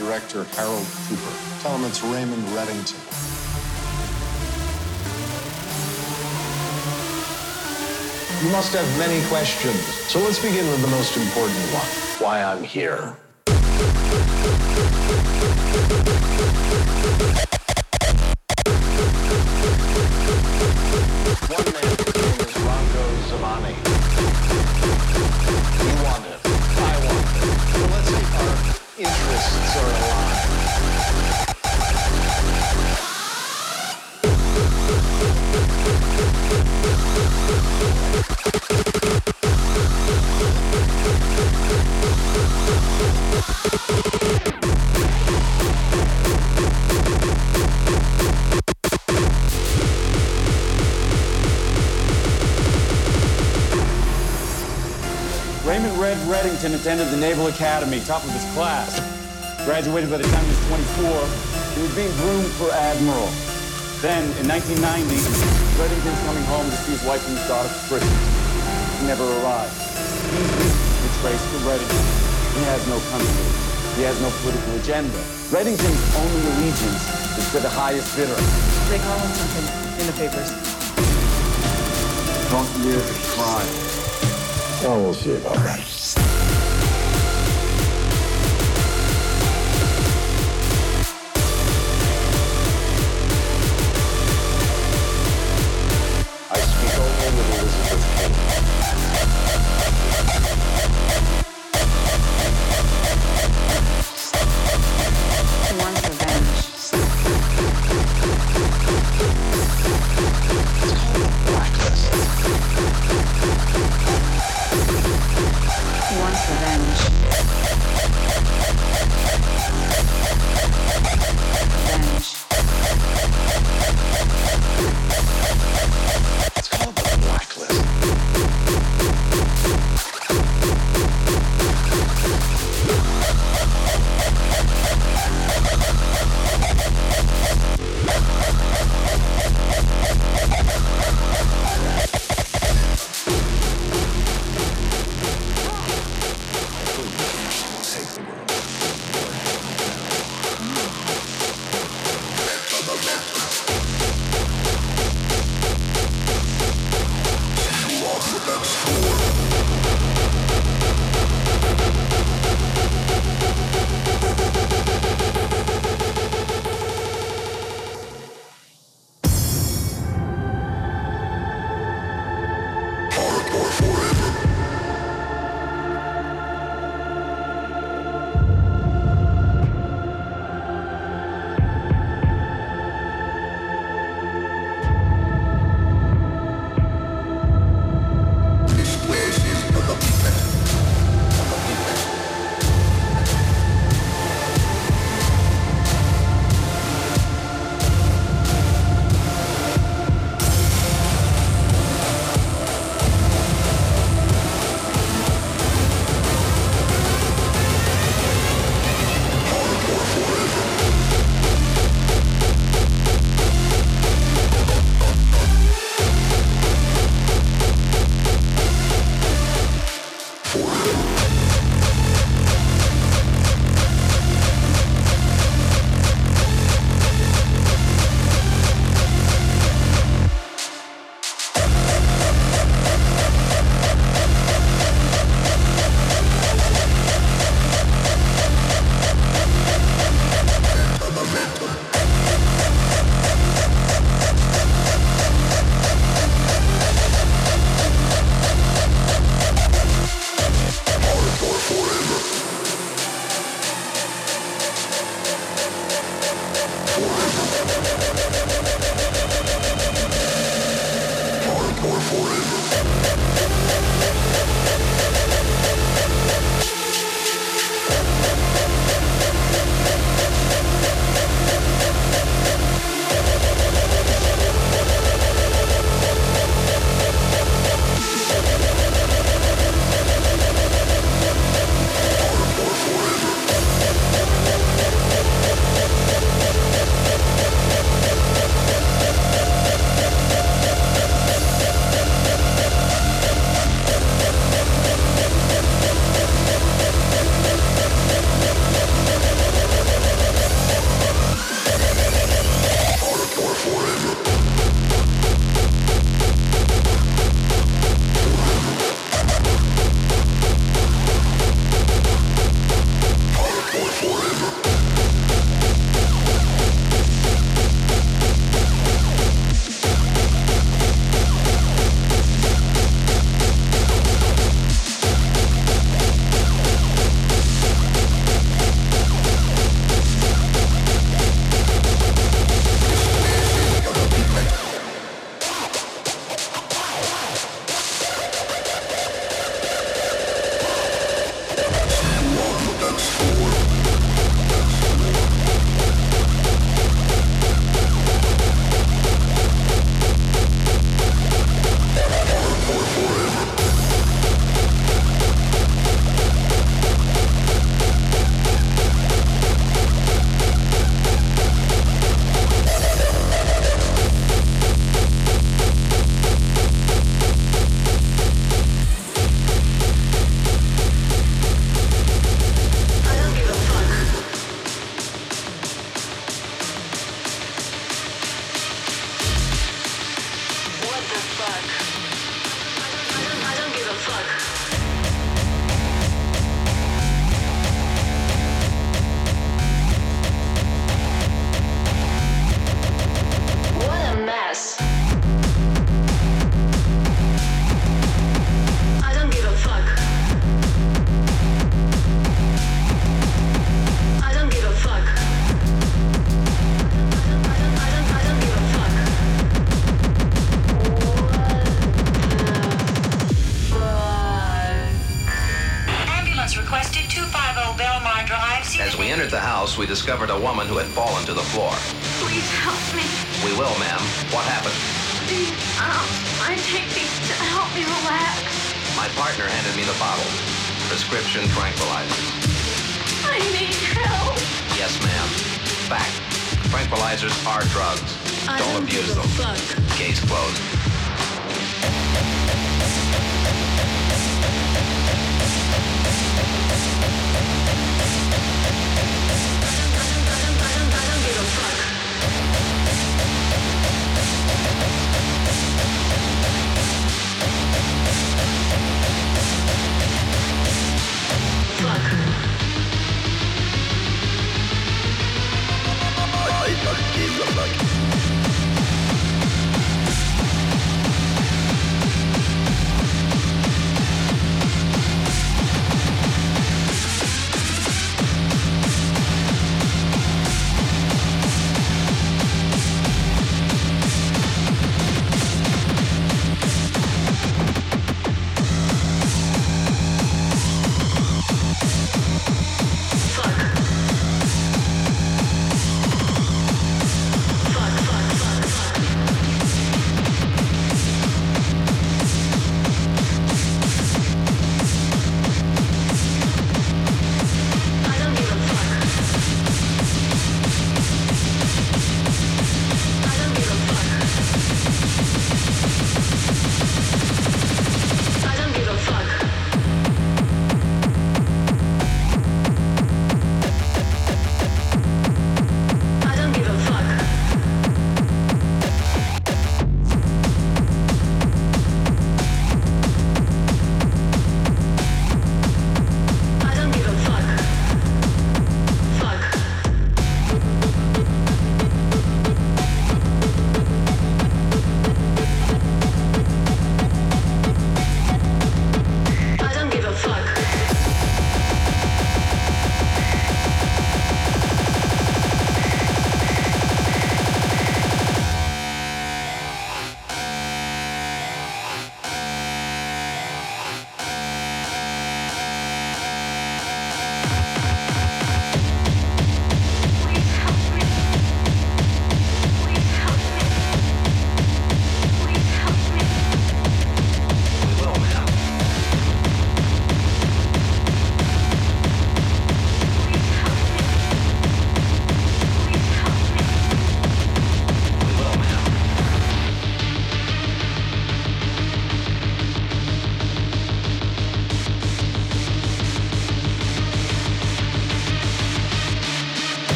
Director Harold Cooper. Tell him it's Raymond Reddington. You must have many questions. So let's begin with the most important one. Why I'm here. Attended the Naval Academy, top of his class. Graduated by the time he was 24. He was being groomed for admiral. Then, in 1990, Reddington's coming home to see his wife and his daughter for Christmas. He never arrived. Easily betrays to Reddington. He has no country. He has no political agenda. Reddington's only allegiance is to the highest bidder. They call him something in the papers. Drunk years of crime. Well, we'll see about that.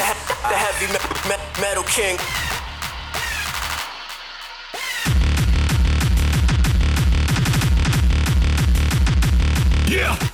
Heavy me- me- metal king. Yeah.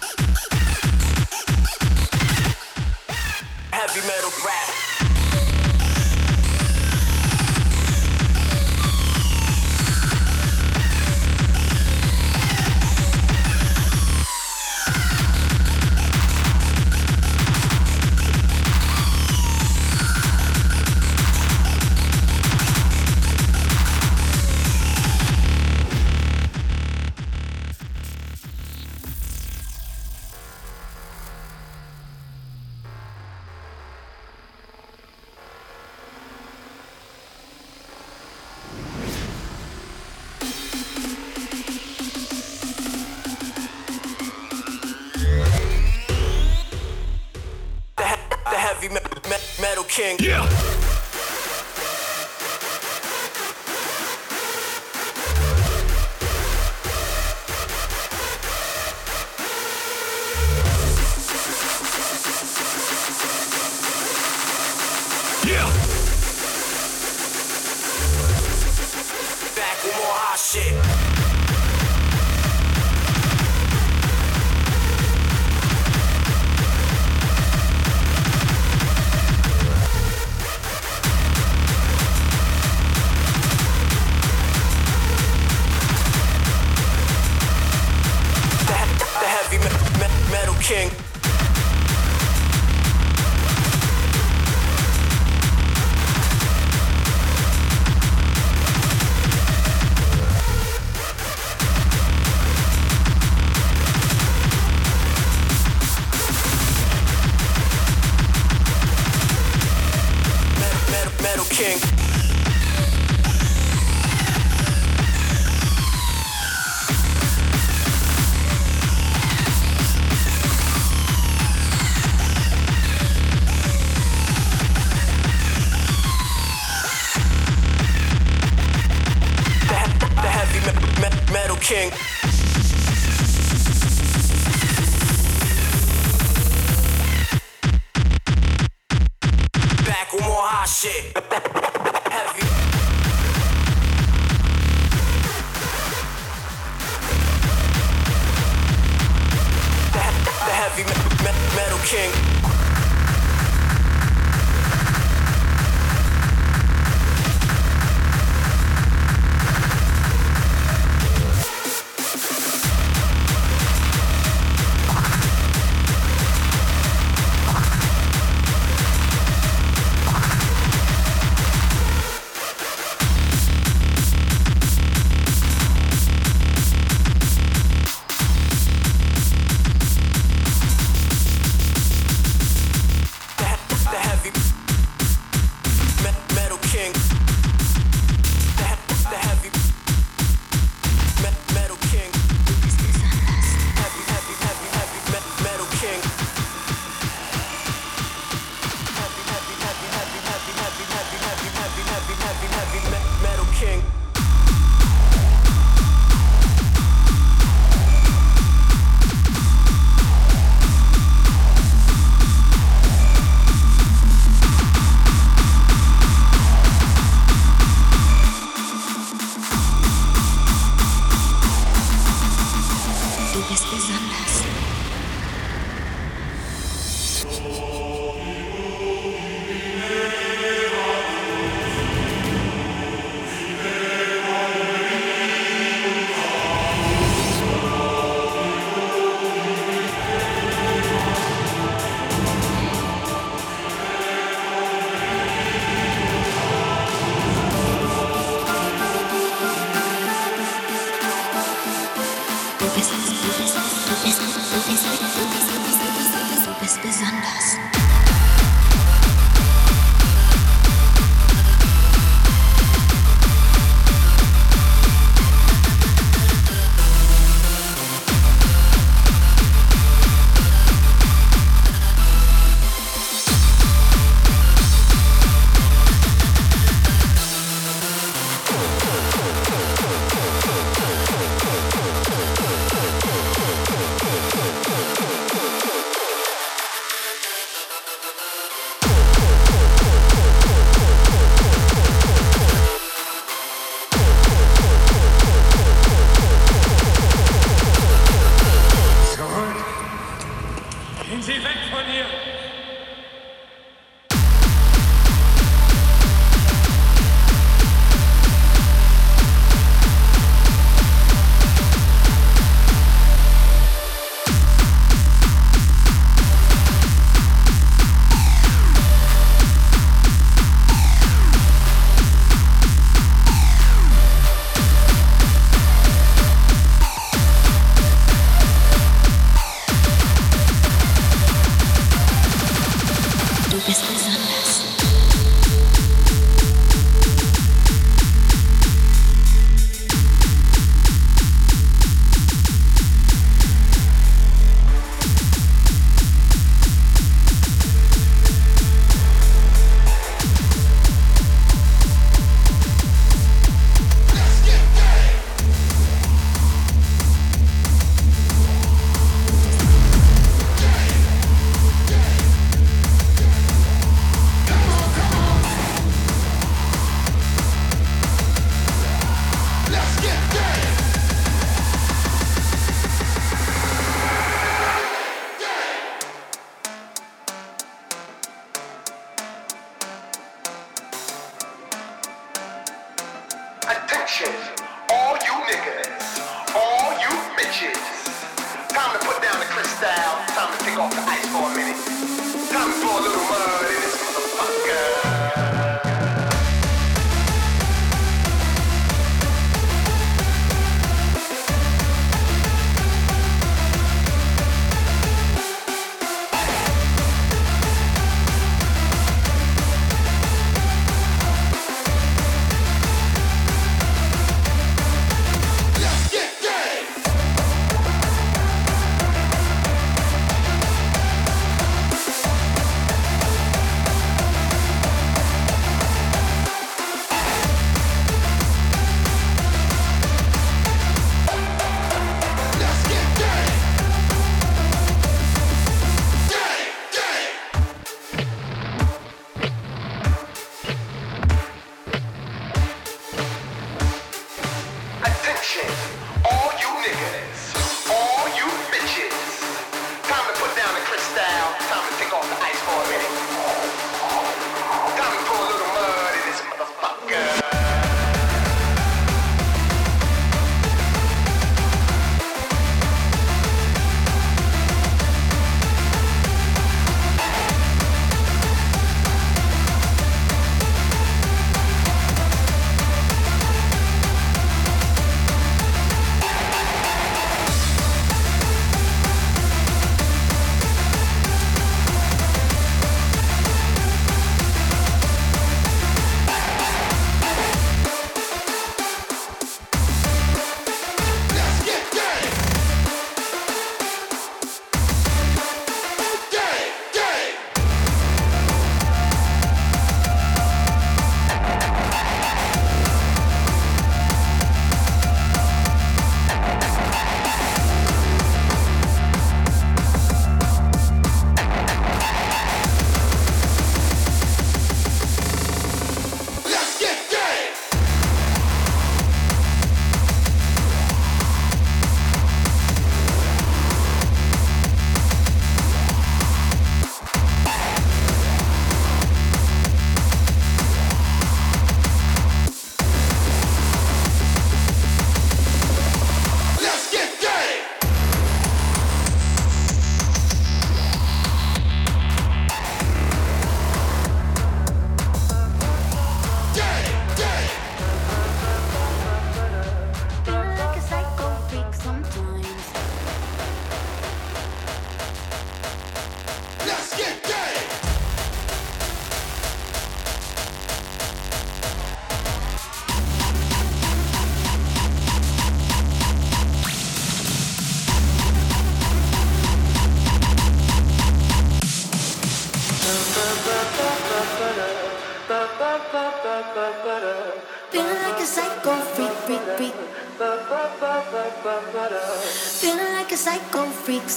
Listen.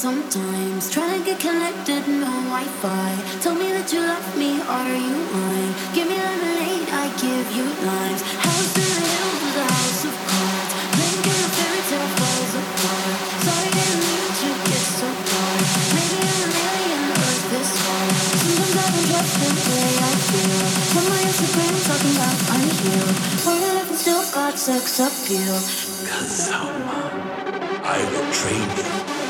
Sometimes. Trying to get connected, no Wi Fi. Tell me that you love me, are you mine? Give me lemonade, I give you limes. House in the hills with a house of cards. Think a fairy tale falls apart. Sorry, didn't mean to get so far. Maybe I'm a million. up the way I feel. Put my Instagram talking about I'm healed. Wondering if I still got sex appeal. Kazama, I will train you.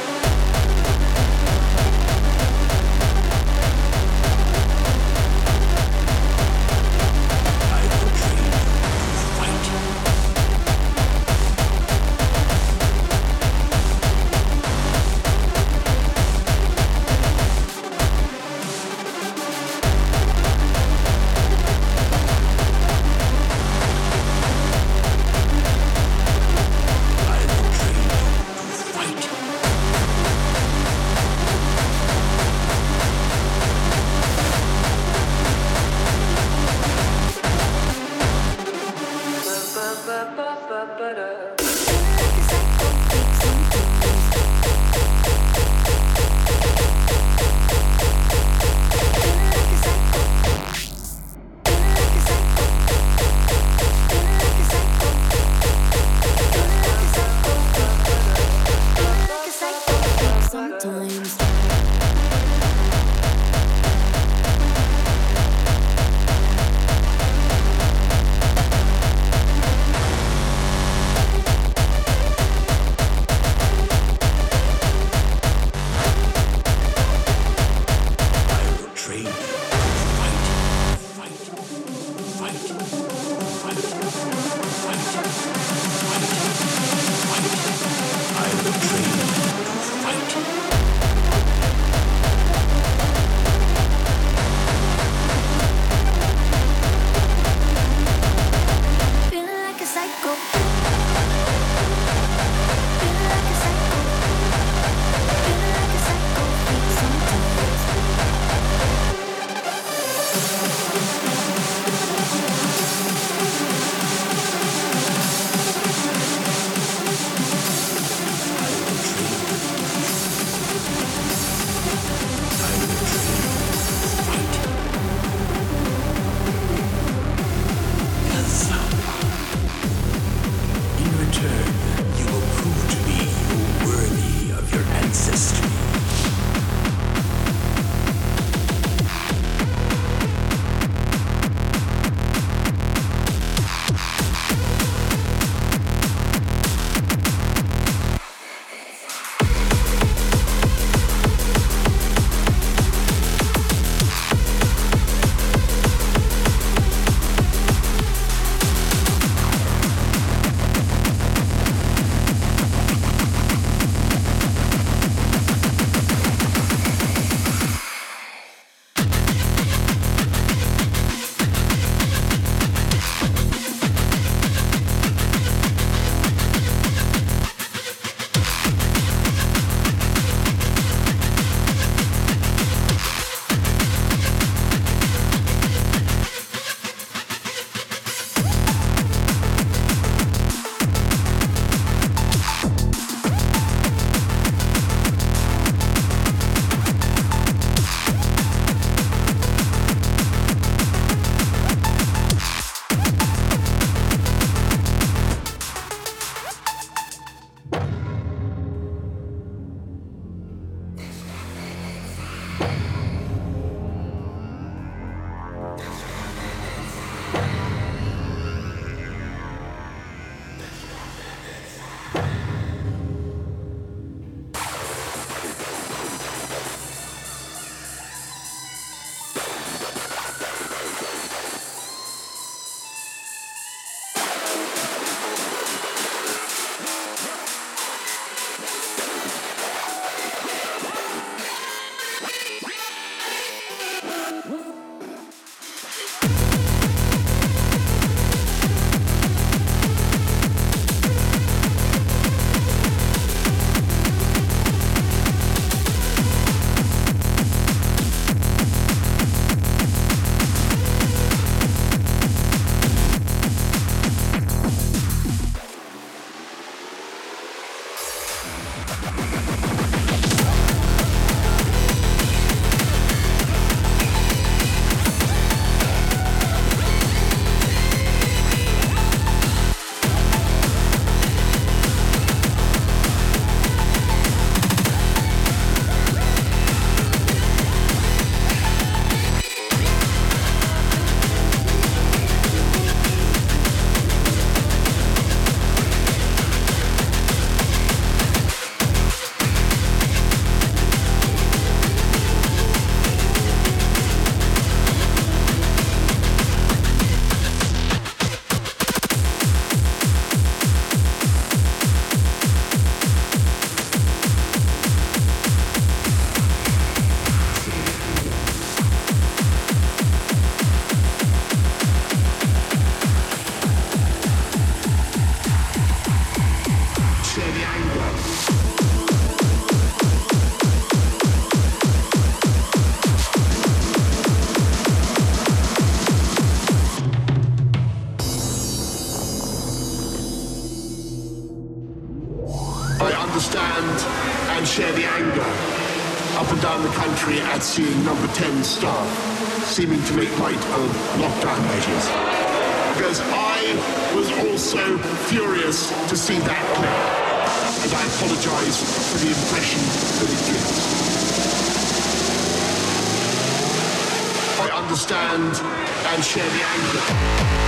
Understand and share the anger.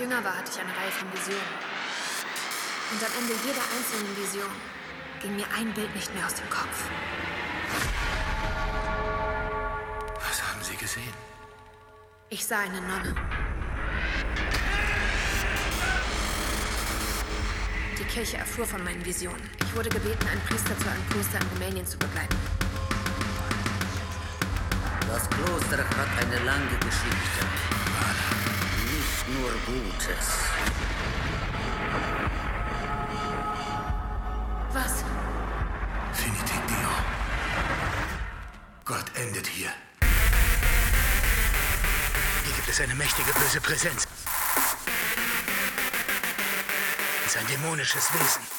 Jünger war, hatte ich eine Reihe von Visionen. Und am Ende jeder einzelnen Vision ging mir ein Bild nicht mehr aus dem Kopf. Was haben Sie gesehen? Ich sah eine Nonne. Die Kirche erfuhr von meinen Visionen. Ich wurde gebeten, einen Priester zu einem Kloster in Rumänien zu begleiten. Das Kloster hat eine lange Geschichte. Nur Gutes. Was? Finite Dio. Gott endet hier. Hier gibt es eine mächtige böse Präsenz. Es ist ein dämonisches Wesen.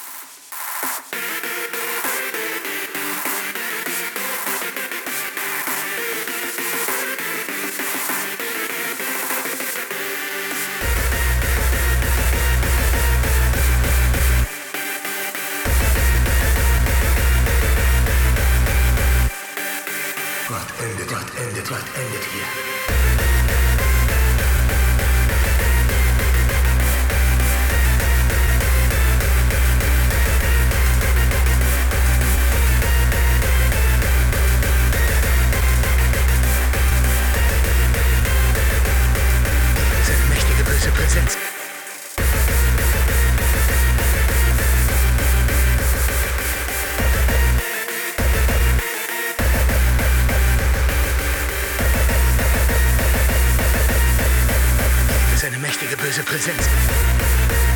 the pleasure presents.